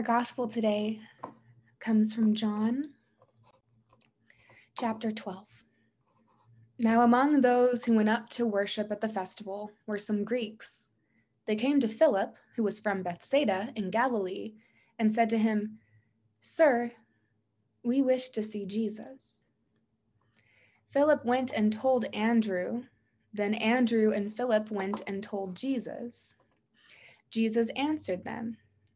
Our gospel today comes from John chapter 12. Now, among those who went up to worship at the festival were some Greeks. They came to Philip, who was from Bethsaida in Galilee, and said to him, Sir, we wish to see Jesus. Philip went and told Andrew. Then Andrew and Philip went and told Jesus. Jesus answered them,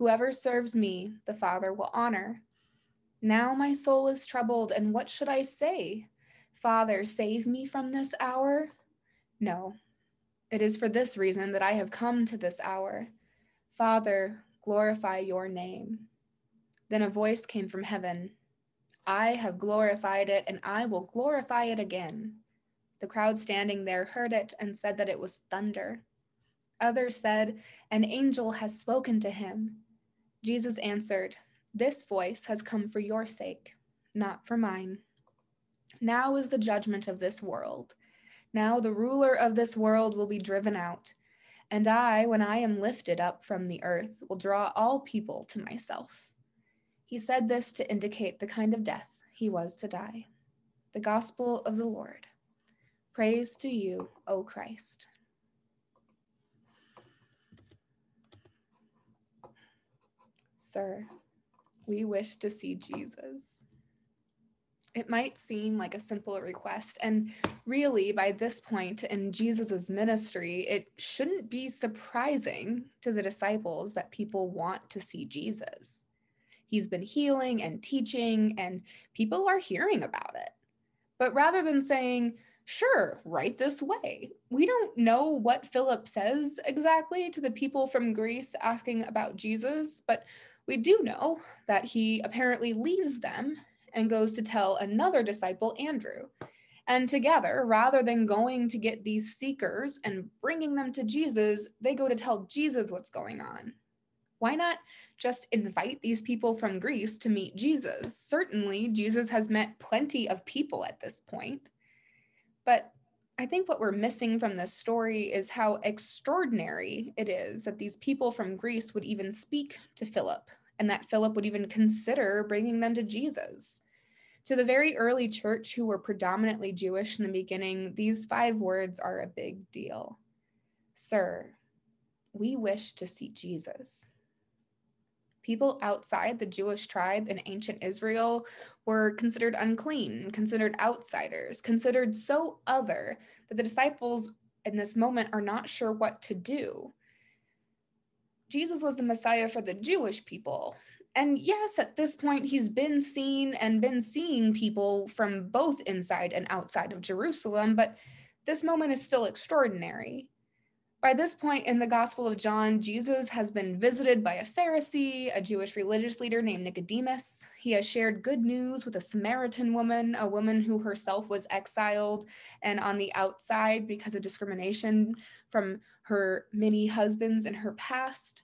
Whoever serves me, the Father will honor. Now my soul is troubled, and what should I say? Father, save me from this hour? No, it is for this reason that I have come to this hour. Father, glorify your name. Then a voice came from heaven I have glorified it, and I will glorify it again. The crowd standing there heard it and said that it was thunder. Others said, An angel has spoken to him. Jesus answered, this voice has come for your sake, not for mine. Now is the judgment of this world. Now the ruler of this world will be driven out. And I, when I am lifted up from the earth, will draw all people to myself. He said this to indicate the kind of death he was to die. The gospel of the Lord. Praise to you, O Christ. Sir, we wish to see Jesus. It might seem like a simple request, and really, by this point in Jesus's ministry, it shouldn't be surprising to the disciples that people want to see Jesus. He's been healing and teaching, and people are hearing about it. But rather than saying, sure, right this way, we don't know what Philip says exactly to the people from Greece asking about Jesus, but we do know that he apparently leaves them and goes to tell another disciple, Andrew. And together, rather than going to get these seekers and bringing them to Jesus, they go to tell Jesus what's going on. Why not just invite these people from Greece to meet Jesus? Certainly, Jesus has met plenty of people at this point. But I think what we're missing from this story is how extraordinary it is that these people from Greece would even speak to Philip and that Philip would even consider bringing them to Jesus. To the very early church, who were predominantly Jewish in the beginning, these five words are a big deal. Sir, we wish to see Jesus. People outside the Jewish tribe in ancient Israel were considered unclean, considered outsiders, considered so other that the disciples in this moment are not sure what to do. Jesus was the Messiah for the Jewish people. And yes, at this point, he's been seen and been seeing people from both inside and outside of Jerusalem, but this moment is still extraordinary. By this point in the Gospel of John, Jesus has been visited by a Pharisee, a Jewish religious leader named Nicodemus. He has shared good news with a Samaritan woman, a woman who herself was exiled and on the outside because of discrimination from her many husbands in her past.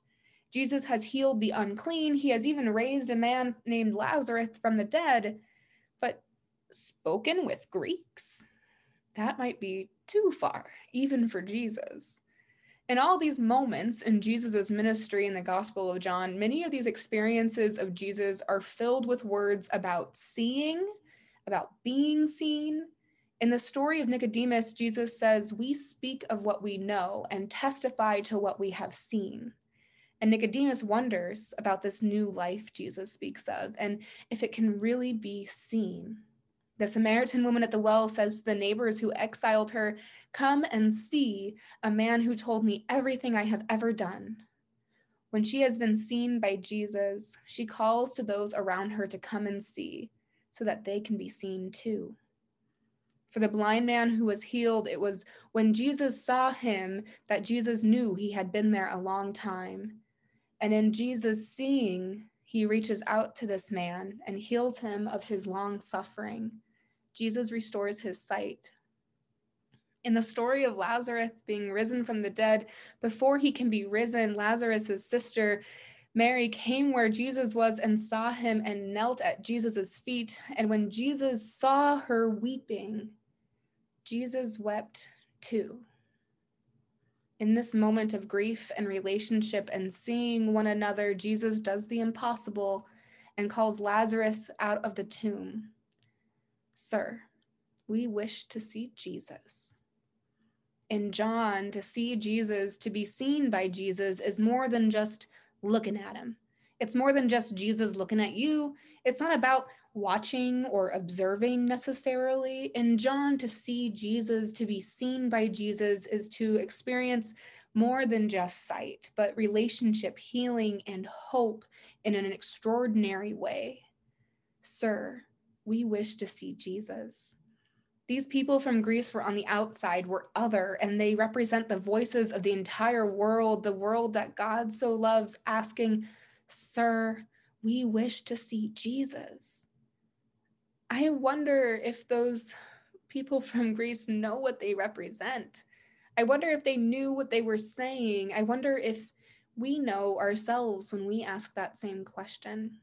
Jesus has healed the unclean. He has even raised a man named Lazarus from the dead. But spoken with Greeks? That might be too far, even for Jesus. In all these moments in Jesus' ministry in the Gospel of John, many of these experiences of Jesus are filled with words about seeing, about being seen, in the story of Nicodemus, Jesus says, We speak of what we know and testify to what we have seen. And Nicodemus wonders about this new life Jesus speaks of and if it can really be seen. The Samaritan woman at the well says to the neighbors who exiled her, Come and see a man who told me everything I have ever done. When she has been seen by Jesus, she calls to those around her to come and see so that they can be seen too. For the blind man who was healed, it was when Jesus saw him that Jesus knew he had been there a long time. And in Jesus seeing, he reaches out to this man and heals him of his long suffering. Jesus restores his sight. In the story of Lazarus being risen from the dead, before he can be risen, Lazarus' sister Mary came where Jesus was and saw him and knelt at Jesus' feet. And when Jesus saw her weeping, Jesus wept too. In this moment of grief and relationship and seeing one another, Jesus does the impossible and calls Lazarus out of the tomb. Sir, we wish to see Jesus. In John, to see Jesus, to be seen by Jesus, is more than just looking at him. It's more than just Jesus looking at you. It's not about watching or observing necessarily. In John, to see Jesus, to be seen by Jesus, is to experience more than just sight, but relationship, healing, and hope in an extraordinary way. Sir, we wish to see Jesus. These people from Greece were on the outside, were other, and they represent the voices of the entire world, the world that God so loves, asking, Sir, we wish to see Jesus. I wonder if those people from Greece know what they represent. I wonder if they knew what they were saying. I wonder if we know ourselves when we ask that same question.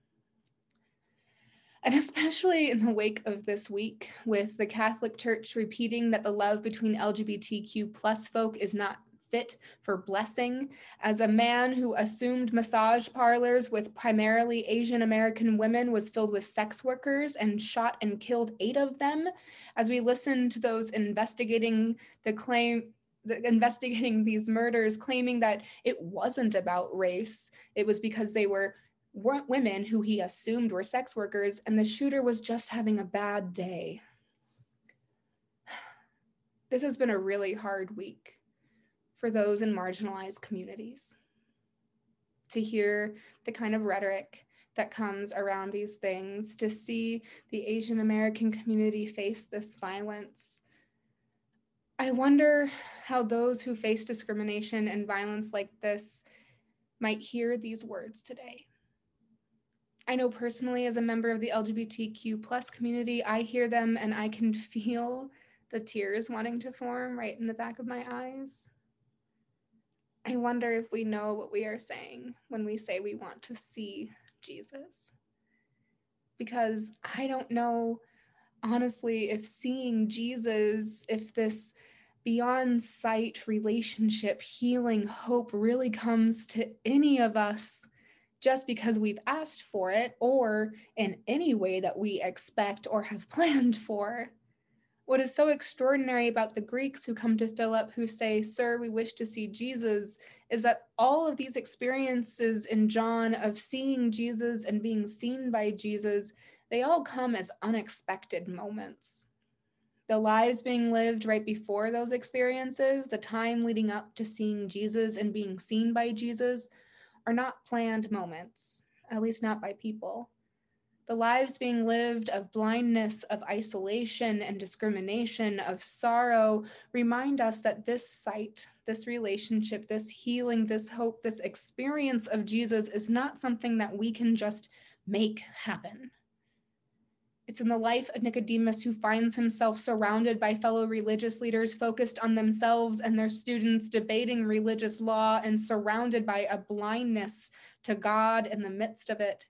And especially in the wake of this week, with the Catholic Church repeating that the love between LGBTQ plus folk is not fit for blessing. As a man who assumed massage parlors with primarily Asian American women was filled with sex workers and shot and killed eight of them, as we listen to those investigating the claim investigating these murders claiming that it wasn't about race it was because they were weren't women who he assumed were sex workers and the shooter was just having a bad day this has been a really hard week for those in marginalized communities. To hear the kind of rhetoric that comes around these things, to see the Asian American community face this violence. I wonder how those who face discrimination and violence like this might hear these words today. I know personally, as a member of the LGBTQ plus community, I hear them and I can feel the tears wanting to form right in the back of my eyes. I wonder if we know what we are saying when we say we want to see Jesus. Because I don't know, honestly, if seeing Jesus, if this beyond sight relationship, healing, hope really comes to any of us just because we've asked for it or in any way that we expect or have planned for. What is so extraordinary about the Greeks who come to Philip who say, Sir, we wish to see Jesus, is that all of these experiences in John of seeing Jesus and being seen by Jesus, they all come as unexpected moments. The lives being lived right before those experiences, the time leading up to seeing Jesus and being seen by Jesus, are not planned moments, at least not by people. The lives being lived of blindness, of isolation and discrimination, of sorrow remind us that this sight, this relationship, this healing, this hope, this experience of Jesus is not something that we can just make happen. It's in the life of Nicodemus who finds himself surrounded by fellow religious leaders focused on themselves and their students, debating religious law, and surrounded by a blindness to God in the midst of it.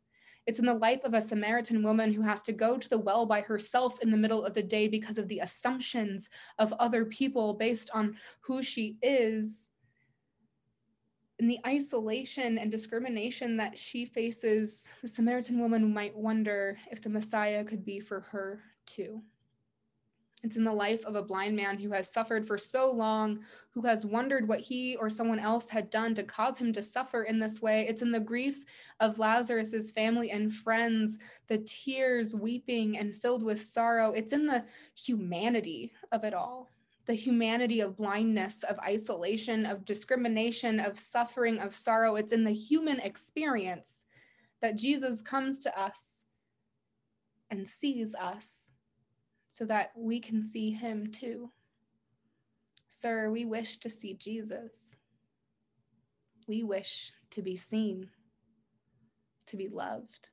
It's in the life of a Samaritan woman who has to go to the well by herself in the middle of the day because of the assumptions of other people based on who she is. In the isolation and discrimination that she faces, the Samaritan woman might wonder if the Messiah could be for her too. It's in the life of a blind man who has suffered for so long, who has wondered what he or someone else had done to cause him to suffer in this way. It's in the grief of Lazarus's family and friends, the tears weeping and filled with sorrow. It's in the humanity of it all. The humanity of blindness, of isolation, of discrimination, of suffering, of sorrow. It's in the human experience that Jesus comes to us and sees us so that we can see him too. Sir, we wish to see Jesus. We wish to be seen. to be loved,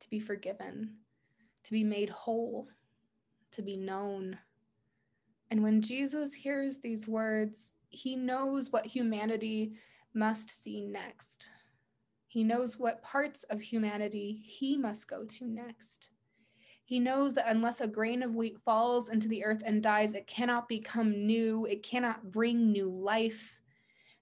to be forgiven, to be made whole, to be known. And when Jesus hears these words, he knows what humanity must see next. He knows what parts of humanity he must go to next. He knows that unless a grain of wheat falls into the earth and dies, it cannot become new, it cannot bring new life.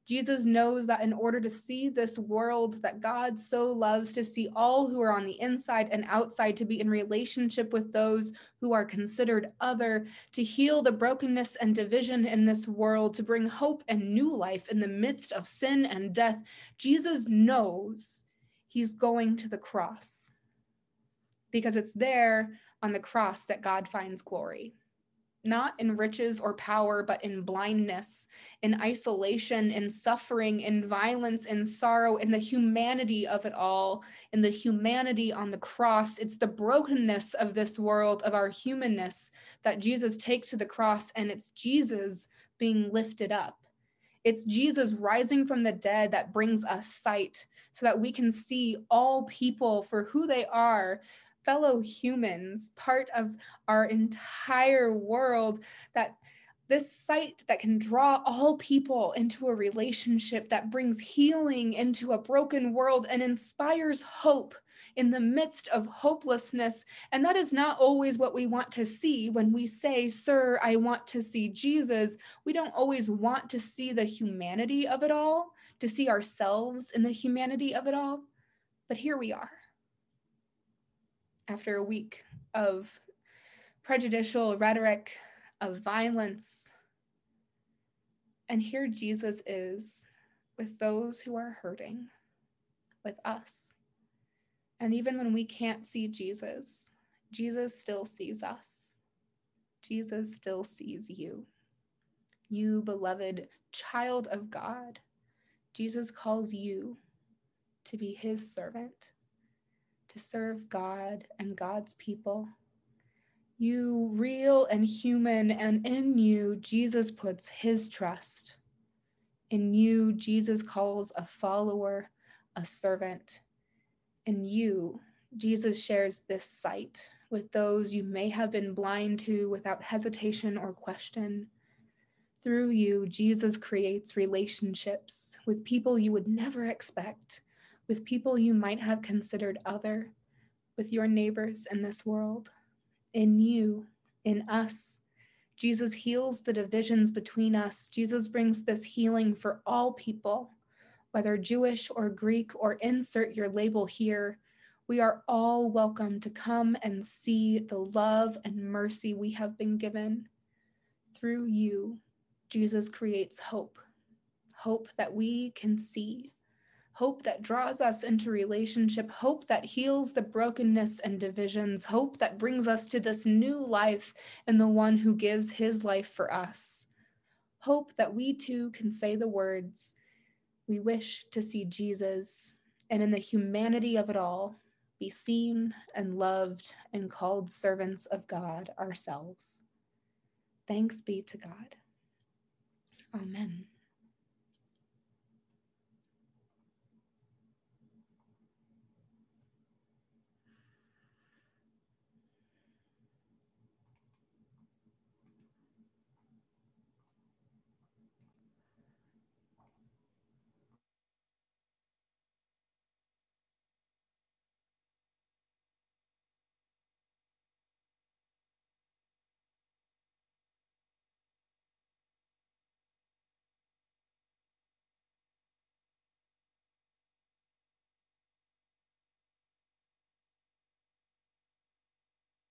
Jesus knows that in order to see this world that God so loves, to see all who are on the inside and outside, to be in relationship with those who are considered other, to heal the brokenness and division in this world, to bring hope and new life in the midst of sin and death, Jesus knows he's going to the cross because it's there on the cross that God finds glory not in riches or power, but in blindness, in isolation, in suffering, in violence, in sorrow, in the humanity of it all, in the humanity on the cross. It's the brokenness of this world, of our humanness, that Jesus takes to the cross, and it's Jesus being lifted up. It's Jesus rising from the dead that brings us sight so that we can see all people for who they are, fellow humans, part of our entire world, that this sight that can draw all people into a relationship that brings healing into a broken world and inspires hope in the midst of hopelessness. And that is not always what we want to see when we say, Sir, I want to see Jesus. We don't always want to see the humanity of it all, to see ourselves in the humanity of it all. But here we are after a week of prejudicial rhetoric, of violence. And here Jesus is with those who are hurting, with us. And even when we can't see Jesus, Jesus still sees us. Jesus still sees you. You, beloved child of God, Jesus calls you to be his servant to serve God and God's people. You, real and human, and in you, Jesus puts his trust. In you, Jesus calls a follower, a servant. In you, Jesus shares this sight with those you may have been blind to without hesitation or question. Through you, Jesus creates relationships with people you would never expect with people you might have considered other, with your neighbors in this world. In you, in us, Jesus heals the divisions between us. Jesus brings this healing for all people, whether Jewish or Greek, or insert your label here. We are all welcome to come and see the love and mercy we have been given. Through you, Jesus creates hope, hope that we can see hope that draws us into relationship, hope that heals the brokenness and divisions, hope that brings us to this new life in the one who gives his life for us. Hope that we too can say the words, We wish to see Jesus, and in the humanity of it all, be seen and loved and called servants of God ourselves. Thanks be to God. Amen.